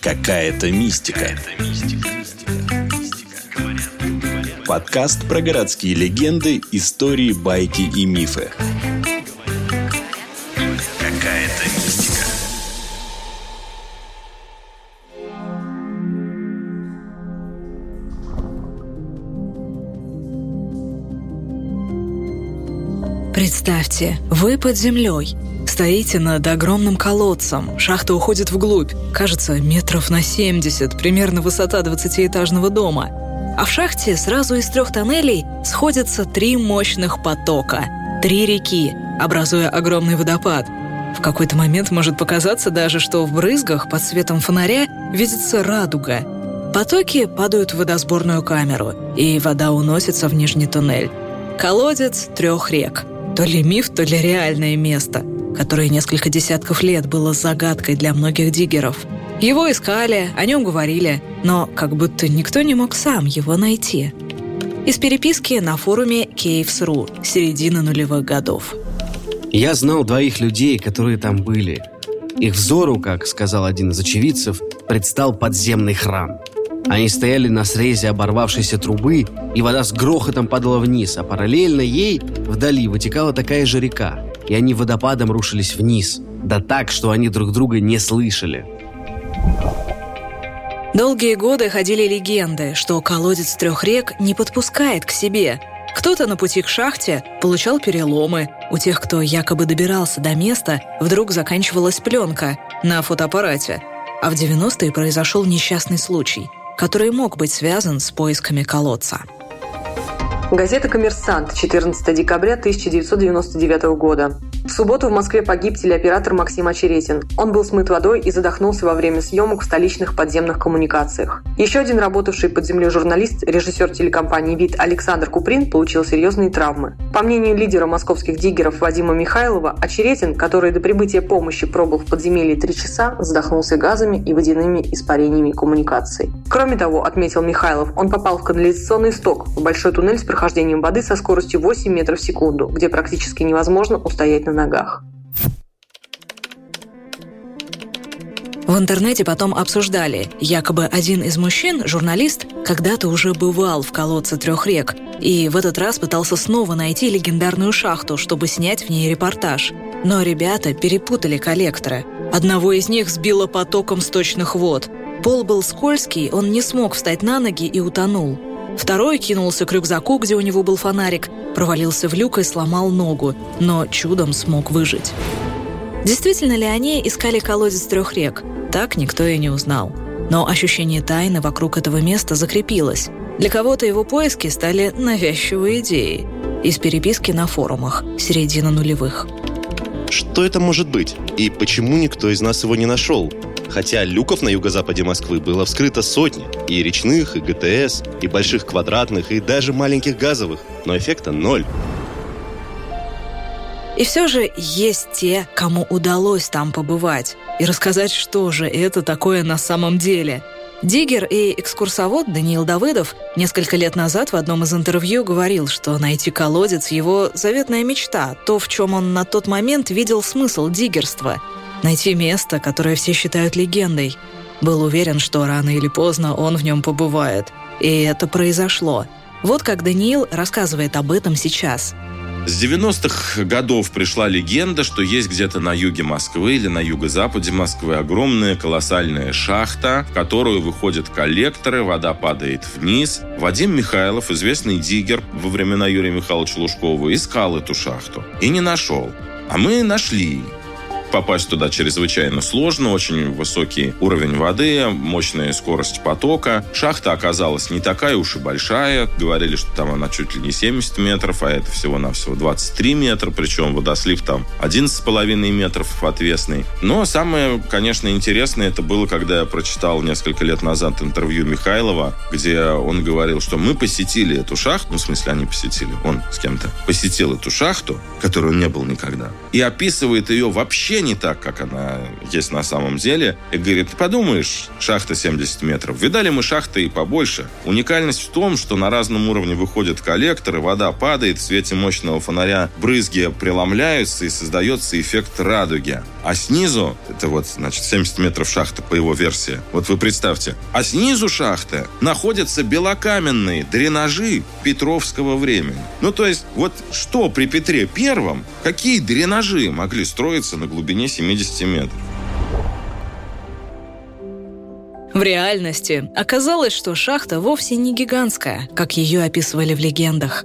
Какая-то мистика. Подкаст про городские легенды, истории, байки и мифы. Какая-то мистика. Представьте, вы под землей. Стоите над огромным колодцем. Шахта уходит вглубь. Кажется, метров на 70, примерно высота 20-этажного дома. А в шахте сразу из трех тоннелей сходятся три мощных потока. Три реки, образуя огромный водопад. В какой-то момент может показаться даже, что в брызгах под светом фонаря видится радуга. Потоки падают в водосборную камеру, и вода уносится в нижний туннель. Колодец трех рек. То ли миф, то ли реальное место – которое несколько десятков лет было загадкой для многих диггеров. Его искали, о нем говорили, но как будто никто не мог сам его найти. Из переписки на форуме Caves.ru середины нулевых годов. Я знал двоих людей, которые там были. Их взору, как сказал один из очевидцев, предстал подземный храм. Они стояли на срезе оборвавшейся трубы, и вода с грохотом падала вниз, а параллельно ей вдали вытекала такая же река и они водопадом рушились вниз, да так, что они друг друга не слышали. Долгие годы ходили легенды, что колодец трех рек не подпускает к себе. Кто-то на пути к шахте получал переломы. У тех, кто якобы добирался до места, вдруг заканчивалась пленка на фотоаппарате. А в 90-е произошел несчастный случай, который мог быть связан с поисками колодца. Газета «Коммерсант», 14 декабря 1999 года. В субботу в Москве погиб телеоператор Максим Очеретин. Он был смыт водой и задохнулся во время съемок в столичных подземных коммуникациях. Еще один работавший под землей журналист, режиссер телекомпании «Вид» Александр Куприн получил серьезные травмы. По мнению лидера московских диггеров Вадима Михайлова, Очеретин, который до прибытия помощи пробыл в подземелье три часа, задохнулся газами и водяными испарениями коммуникаций. Кроме того, отметил Михайлов, он попал в канализационный сток, в большой туннель с прохождением воды со скоростью 8 метров в секунду, где практически невозможно устоять на ногах. В интернете потом обсуждали, якобы один из мужчин, журналист, когда-то уже бывал в колодце трех рек и в этот раз пытался снова найти легендарную шахту, чтобы снять в ней репортаж. Но ребята перепутали коллекторы. Одного из них сбило потоком сточных вод. Пол был скользкий, он не смог встать на ноги и утонул. Второй кинулся к рюкзаку, где у него был фонарик, провалился в люк и сломал ногу, но чудом смог выжить. Действительно ли они искали колодец трех рек? Так никто и не узнал. Но ощущение тайны вокруг этого места закрепилось. Для кого-то его поиски стали навязчивой идеей. Из переписки на форумах середины нулевых. Что это может быть? И почему никто из нас его не нашел? Хотя люков на юго-западе Москвы было вскрыто сотни. И речных, и ГТС, и больших квадратных, и даже маленьких газовых. Но эффекта ноль. И все же есть те, кому удалось там побывать и рассказать, что же это такое на самом деле. Диггер и экскурсовод Даниил Давыдов несколько лет назад в одном из интервью говорил, что найти колодец – его заветная мечта, то, в чем он на тот момент видел смысл диггерства – найти место, которое все считают легендой. Был уверен, что рано или поздно он в нем побывает. И это произошло. Вот как Даниил рассказывает об этом сейчас. С 90-х годов пришла легенда, что есть где-то на юге Москвы или на юго-западе Москвы огромная колоссальная шахта, в которую выходят коллекторы, вода падает вниз. Вадим Михайлов, известный диггер во времена Юрия Михайловича Лужкова, искал эту шахту и не нашел. А мы нашли. Попасть туда чрезвычайно сложно, очень высокий уровень воды, мощная скорость потока. Шахта оказалась не такая уж и большая. Говорили, что там она чуть ли не 70 метров, а это всего-навсего 23 метра, причем водослив там 11,5 метров отвесный. Но самое, конечно, интересное это было, когда я прочитал несколько лет назад интервью Михайлова, где он говорил, что мы посетили эту шахту, ну, в смысле, они посетили, он с кем-то посетил эту шахту, которую он не был никогда, и описывает ее вообще не так, как она есть на самом деле. И говорит, подумаешь, шахта 70 метров. Видали мы шахты и побольше. Уникальность в том, что на разном уровне выходят коллекторы, вода падает, в свете мощного фонаря брызги преломляются и создается эффект радуги. А снизу, это вот, значит, 70 метров шахта по его версии, вот вы представьте, а снизу шахты находятся белокаменные дренажи Петровского времени. Ну, то есть, вот что при Петре Первом, какие дренажи могли строиться на глубине 70 метров? В реальности оказалось, что шахта вовсе не гигантская, как ее описывали в легендах.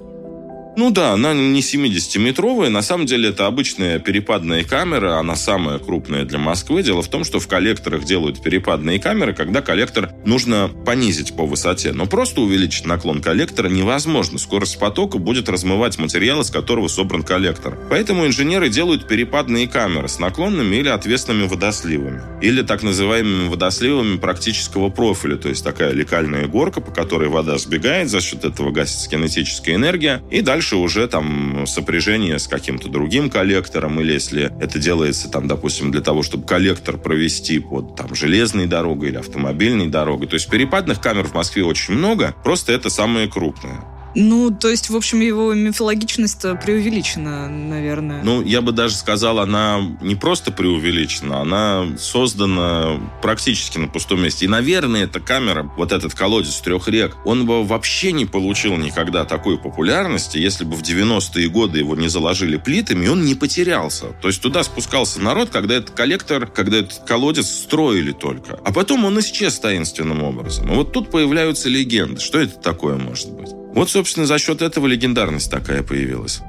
Ну да, она не 70-метровая. На самом деле это обычная перепадная камера. Она самая крупная для Москвы. Дело в том, что в коллекторах делают перепадные камеры, когда коллектор нужно понизить по высоте. Но просто увеличить наклон коллектора невозможно. Скорость потока будет размывать материал, из которого собран коллектор. Поэтому инженеры делают перепадные камеры с наклонными или отвесными водосливами. Или так называемыми водосливами практического профиля. То есть такая лекальная горка, по которой вода сбегает, за счет этого гасится кинетическая энергия. И дальше Дальше уже там сопряжение с каким-то другим коллектором, или если это делается там, допустим, для того, чтобы коллектор провести под там железной дорогой или автомобильной дорогой. То есть перепадных камер в Москве очень много, просто это самые крупные. Ну, то есть, в общем, его мифологичность преувеличена, наверное. Ну, я бы даже сказал, она не просто преувеличена, она создана практически на пустом месте. И, наверное, эта камера, вот этот колодец трех рек, он бы вообще не получил никогда такой популярности, если бы в 90-е годы его не заложили плитами, и он не потерялся. То есть туда спускался народ, когда этот коллектор, когда этот колодец строили только. А потом он исчез таинственным образом. И вот тут появляются легенды. Что это такое может быть? Вот, собственно, за счет этого легендарность такая появилась.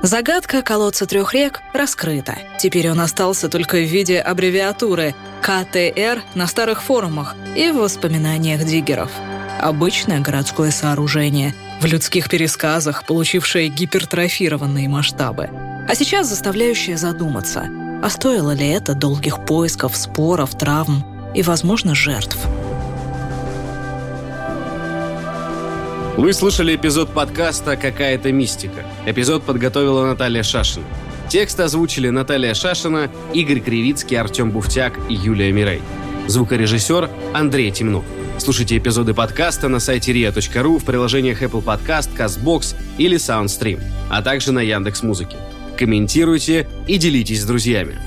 Загадка колодца трех рек раскрыта. Теперь он остался только в виде аббревиатуры КТР на старых форумах и в воспоминаниях диггеров. Обычное городское сооружение, в людских пересказах, получившее гипертрофированные масштабы. А сейчас заставляющее задуматься, а стоило ли это долгих поисков, споров, травм и, возможно, жертв – Вы слушали эпизод подкаста «Какая-то мистика». Эпизод подготовила Наталья Шашина. Текст озвучили Наталья Шашина, Игорь Кривицкий, Артем Буфтяк и Юлия Мирей. Звукорежиссер Андрей Темнов. Слушайте эпизоды подкаста на сайте ria.ru в приложениях Apple Podcast, CastBox или SoundStream, а также на Яндекс.Музыке. Комментируйте и делитесь с друзьями.